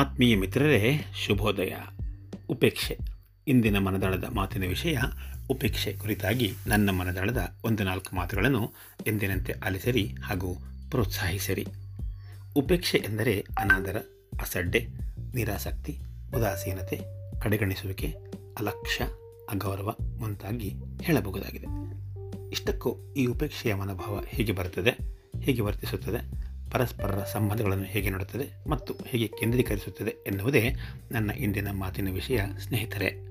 ಆತ್ಮೀಯ ಮಿತ್ರರೇ, ಶುಭೋದಯ. ಉಪೇಕ್ಷೆ. ಇಂದಿನ ಮನದಾಳದ ಮಾತಿನ ವಿಷಯ, ಉಪೇಕ್ಷೆ ಕುರಿತಾಗಿ ನನ್ನ ಮನದಾಳದ ಒಂದು ನಾಲ್ಕು ಮಾತುಗಳನ್ನು ಎಂದಿನಂತೆ ಆಲಿಸಿರಿ ಹಾಗೂ ಪ್ರೋತ್ಸಾಹಿಸಿರಿ. ಉಪೇಕ್ಷೆ ಎಂದರೆ ಅನಾದರ, ಅಸಡ್ಡೆ, ನಿರಾಸಕ್ತಿ, ಉದಾಸೀನತೆ, ಕಡೆಗಣಿಸುವಿಕೆ, ಅಲಕ್ಷ್ಯ, ಅಗೌರವ ಮುಂತಾಗಿ ಹೇಳಬಹುದಾಗಿದೆ. ಇಷ್ಟಕ್ಕೂ ಈ ಉಪೇಕ್ಷೆಯ ಮನೋಭಾವ ಹೇಗೆ ಬರುತ್ತದೆ, ಹೇಗೆ ವರ್ತಿಸುತ್ತದೆ ಪರಸ್ಪರರ ಸಂಬಂಧಗಳನ್ನು ಹೇಗೆ ನೋಡುತ್ತದೆ ಮತ್ತು ಹೇಗೆ ಕೇಂದ್ರೀಕರಿಸುತ್ತದೆ ಎನ್ನುವುದೇ ನನ್ನ ಇಂದಿನ ಮಾತಿನ ವಿಷಯ, ಸ್ನೇಹಿತರೆ.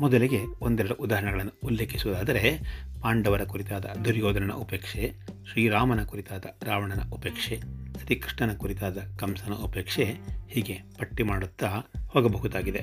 ಮೊದಲಿಗೆ ಒಂದೆರಡು ಉದಾಹರಣೆಗಳನ್ನು ಉಲ್ಲೇಖಿಸುವುದಾದರೆ, ಪಾಂಡವರ ಕುರಿತಾದ ದುರ್ಯೋಧನನ ಉಪೇಕ್ಷೆ, ಶ್ರೀರಾಮನ ಕುರಿತಾದ ರಾವಣನ ಉಪೇಕ್ಷೆ ಶ್ರೀಕೃಷ್ಣನ ಕುರಿತಾದ ಕಂಸನ ಉಪೇಕ್ಷೆ ಹೀಗೆ ಪಟ್ಟಿ ಮಾಡುತ್ತಾ ಹೋಗಬಹುದಾಗಿದೆ.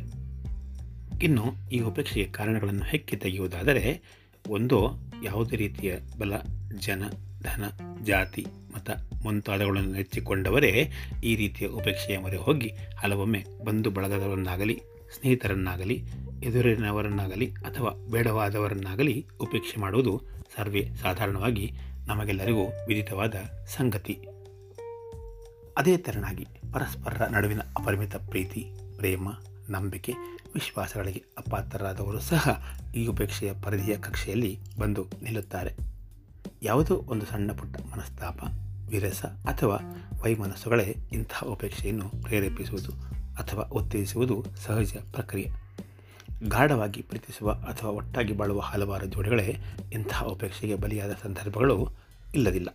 ಇನ್ನು ಈ ಉಪೇಕ್ಷೆಗೆ ಕಾರಣಗಳನ್ನು ಹೆಕ್ಕಿ ತೆಗೆಯುವುದಾದರೆ ಒಂದು ಯಾವುದೇ ರೀತಿಯ ಬಲ, ಜನ, ಧನ, ಜಾತಿ, ಮತ ಮುಂತಾದವುಗಳನ್ನು ನೆಚ್ಚಿಕೊಂಡವರೇ ಈ ರೀತಿಯ ಉಪೇಕ್ಷೆಯ ಮೊರೆ ಹೋಗಿ ಹಲವೊಮ್ಮೆ ಬಂಧು ಬಳಗದವರನ್ನಾಗಲಿ, ಸ್ನೇಹಿತರನ್ನಾಗಲಿ, ಎದುರಿನವರನ್ನಾಗಲಿ ಅಥವಾ ಬೇಡವಾದವರನ್ನಾಗಲಿ ಉಪೇಕ್ಷೆ ಮಾಡುವುದು ಸರ್ವೇ ಸಾಧಾರಣವಾಗಿ ನಮಗೆಲ್ಲರಿಗೂ ವಿಧಿತವಾದ ಸಂಗತಿ. ಅದೇ ತೆರನಾಗಿ ಪರಸ್ಪರರ ನಡುವಿನ ಅಪರಿಮಿತ ಪ್ರೀತಿ, ಪ್ರೇಮ ನಂಬಿಕೆ, ವಿಶ್ವಾಸಗಳಿಗೆ ಅಪಾತ್ರರಾದವರು ಸಹ ಈ ಉಪೇಕ್ಷೆಯ ಪರಿಧಿಯ ಕಕ್ಷೆಯಲ್ಲಿ ಬಂದು ನಿಲ್ಲುತ್ತಾರೆ. ಯಾವುದೋ ಒಂದು ಸಣ್ಣ ಪುಟ್ಟ ಮನಸ್ತಾಪ, ವಿರಸ ಅಥವಾ ವೈಮನಸ್ಸುಗಳೇ ಇಂತಹ ಉಪೇಕ್ಷೆಯನ್ನು ಪ್ರೇರೇಪಿಸುವುದು ಅಥವಾ ಉತ್ತೇಜಿಸುವುದು ಸಹಜ ಪ್ರಕ್ರಿಯೆ. ಗಾಢವಾಗಿ ಪ್ರೀತಿಸುವ ಅಥವಾ ಒಟ್ಟಾಗಿ ಬಾಳುವ ಹಲವಾರು ಜೋಡಿಗಳೇ ಇಂತಹ ಉಪೇಕ್ಷೆಗೆ ಬಲಿಯಾದ ಸಂದರ್ಭಗಳು ಇಲ್ಲದಿಲ್ಲ.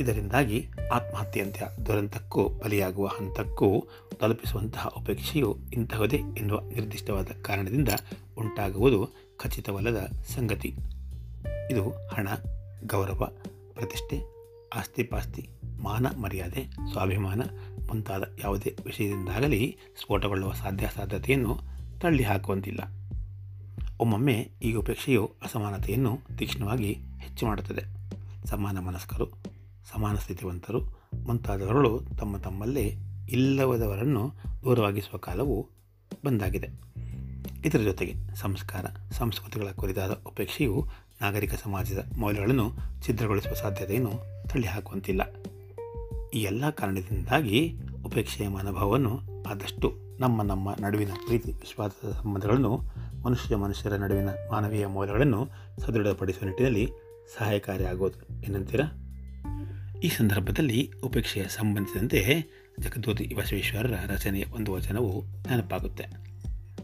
ಇದರಿಂದಾಗಿ ಆತ್ಮಹತ್ಯೆಯಂತಹ ದುರಂತಕ್ಕೂ ಬಲಿಯಾಗುವ ಹಂತಕ್ಕೂ ತಲುಪಿಸುವಂತಹ ಉಪೇಕ್ಷೆಯು ಇಂತಹದೇ ಎನ್ನುವ ನಿರ್ದಿಷ್ಟವಾದ ಕಾರಣದಿಂದ ಉಂಟಾಗುವುದು ಖಚಿತವಲ್ಲದ ಸಂಗತಿ. ಇದು ಹಣ, ಗೌರವ, ಪ್ರತಿಷ್ಠೆ, ಆಸ್ತಿಪಾಸ್ತಿ, ಮಾನ ಮರ್ಯಾದೆ, ಸ್ವಾಭಿಮಾನ ಮುಂತಾದ ಯಾವುದೇ ವಿಷಯದಿಂದಾಗಲಿ ಸ್ಫೋಟಗೊಳ್ಳುವ ಸಾಧ್ಯಾಸಾಧ್ಯತೆಯನ್ನು ತಳ್ಳಿ ಹಾಕುವಂತಿಲ್ಲ ಒಮ್ಮೊಮ್ಮೆ ಈ ಉಪೇಕ್ಷೆಯು ಅಸಮಾನತೆಯನ್ನು ತೀಕ್ಷ್ಣವಾಗಿ ಹೆಚ್ಚು ಮಾಡುತ್ತದೆ. ಸಮಾನ ಮನಸ್ಕರು, ಸಮಾನ ಸ್ಥಿತಿವಂತರು ಮುಂತಾದವರುಗಳು ತಮ್ಮ ತಮ್ಮಲ್ಲೇ ಇಲ್ಲವದವರನ್ನು ದೂರವಾಗಿಸುವ ಕಾಲವು ಬಂದಾಗಿದೆ. ಇದರ ಜೊತೆಗೆ ಸಂಸ್ಕಾರ, ಸಂಸ್ಕೃತಿಗಳ ಕುರಿತಾದ ಉಪೇಕ್ಷೆಯು ನಾಗರಿಕ ಸಮಾಜದ ಮೌಲ್ಯಗಳನ್ನು ಛಿದ್ರಗೊಳಿಸುವ ಸಾಧ್ಯತೆಯನ್ನು ತಳ್ಳಿಹಾಕುವಂತಿಲ್ಲ. ಈ ಎಲ್ಲ ಕಾರಣದಿಂದಾಗಿ ಉಪೇಕ್ಷೆಯ ಮನೋಭಾವವನ್ನು ಆದಷ್ಟು ನಮ್ಮ ನಮ್ಮ ನಡುವಿನ ಪ್ರೀತಿ, ವಿಶ್ವಾಸದ ಸಂಬಂಧಗಳನ್ನು ಮನುಷ್ಯ ಮನುಷ್ಯರ ನಡುವಿನ ಮಾನವೀಯ ಮೌಲ್ಯಗಳನ್ನು ಸದೃಢಪಡಿಸುವ ನಿಟ್ಟಿನಲ್ಲಿ ಸಹಾಯಕಾರಿಯಾಗೋದು ಏನಂತೀರಾ? ಈ ಸಂದರ್ಭದಲ್ಲಿ ಉಪೇಕ್ಷೆಯ ಸಂಬಂಧಿಸಿದಂತೆ ಜಗದ್ಯೋತಿ ಬಸವೇಶ್ವರರ ರಚನೆಯ ಒಂದು ವಚನವು ನೆನಪಾಗುತ್ತೆ.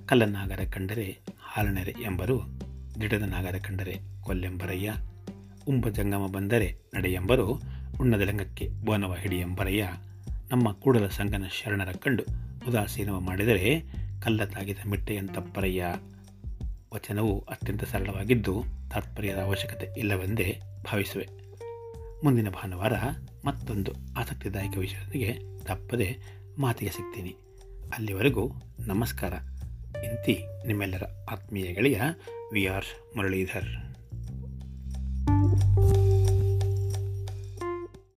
ಕಲ್ಲನಾಗರ ಕಂಡರೆ ಹಾಲನೆರೆ ಎಂಬರು ದಿಡದ ನಾಗರ ಕಂಡರೆ ಕೊಲ್ಲೆಂಬರಯ್ಯ ಉಂಬ ಜಂಗಮ ಬಂದರೆ ನಡೆಯೆಂಬರು ಉಣ್ಣದ ಲಿಂಗಕ್ಕೆ ಬೋನವ ಹಿಡಿಯೆಂಬರಯ್ಯ ನಮ್ಮ ಕೂಡಲ ಸಂಗನ ಶರಣರ ಕಂಡು ಉದಾಸೀನವ ಮಾಡಿದರೆ ಕಲ್ಲ ತಾಗಿದ ಮಿಟ್ಟೆಯಂತಪ್ಪರಯ್ಯ ವಚನವು ಅತ್ಯಂತ ಸರಳವಾಗಿದ್ದು, ತಾತ್ಪರ್ಯದ ಅವಶ್ಯಕತೆ ಇಲ್ಲವೆಂದೇ ಭಾವಿಸುವೆ. ಮುಂದಿನ ಭಾನುವಾರ ಮತ್ತೊಂದು ಆಸಕ್ತಿದಾಯಕ ವಿಷಯದೊಂದಿಗೆ ತಪ್ಪದೆ ಮಾತಿಗೆ ಸಿಗ್ತೀನಿ. ಅಲ್ಲಿವರೆಗೂ ನಮಸ್ಕಾರ. ಇಂತಿ ನಿಮ್ಮೆಲ್ಲರ ಆತ್ಮೀಯ ಗೆಳೆಯ ವಿ ಆರ್ ಮುರಳೀಧರ್.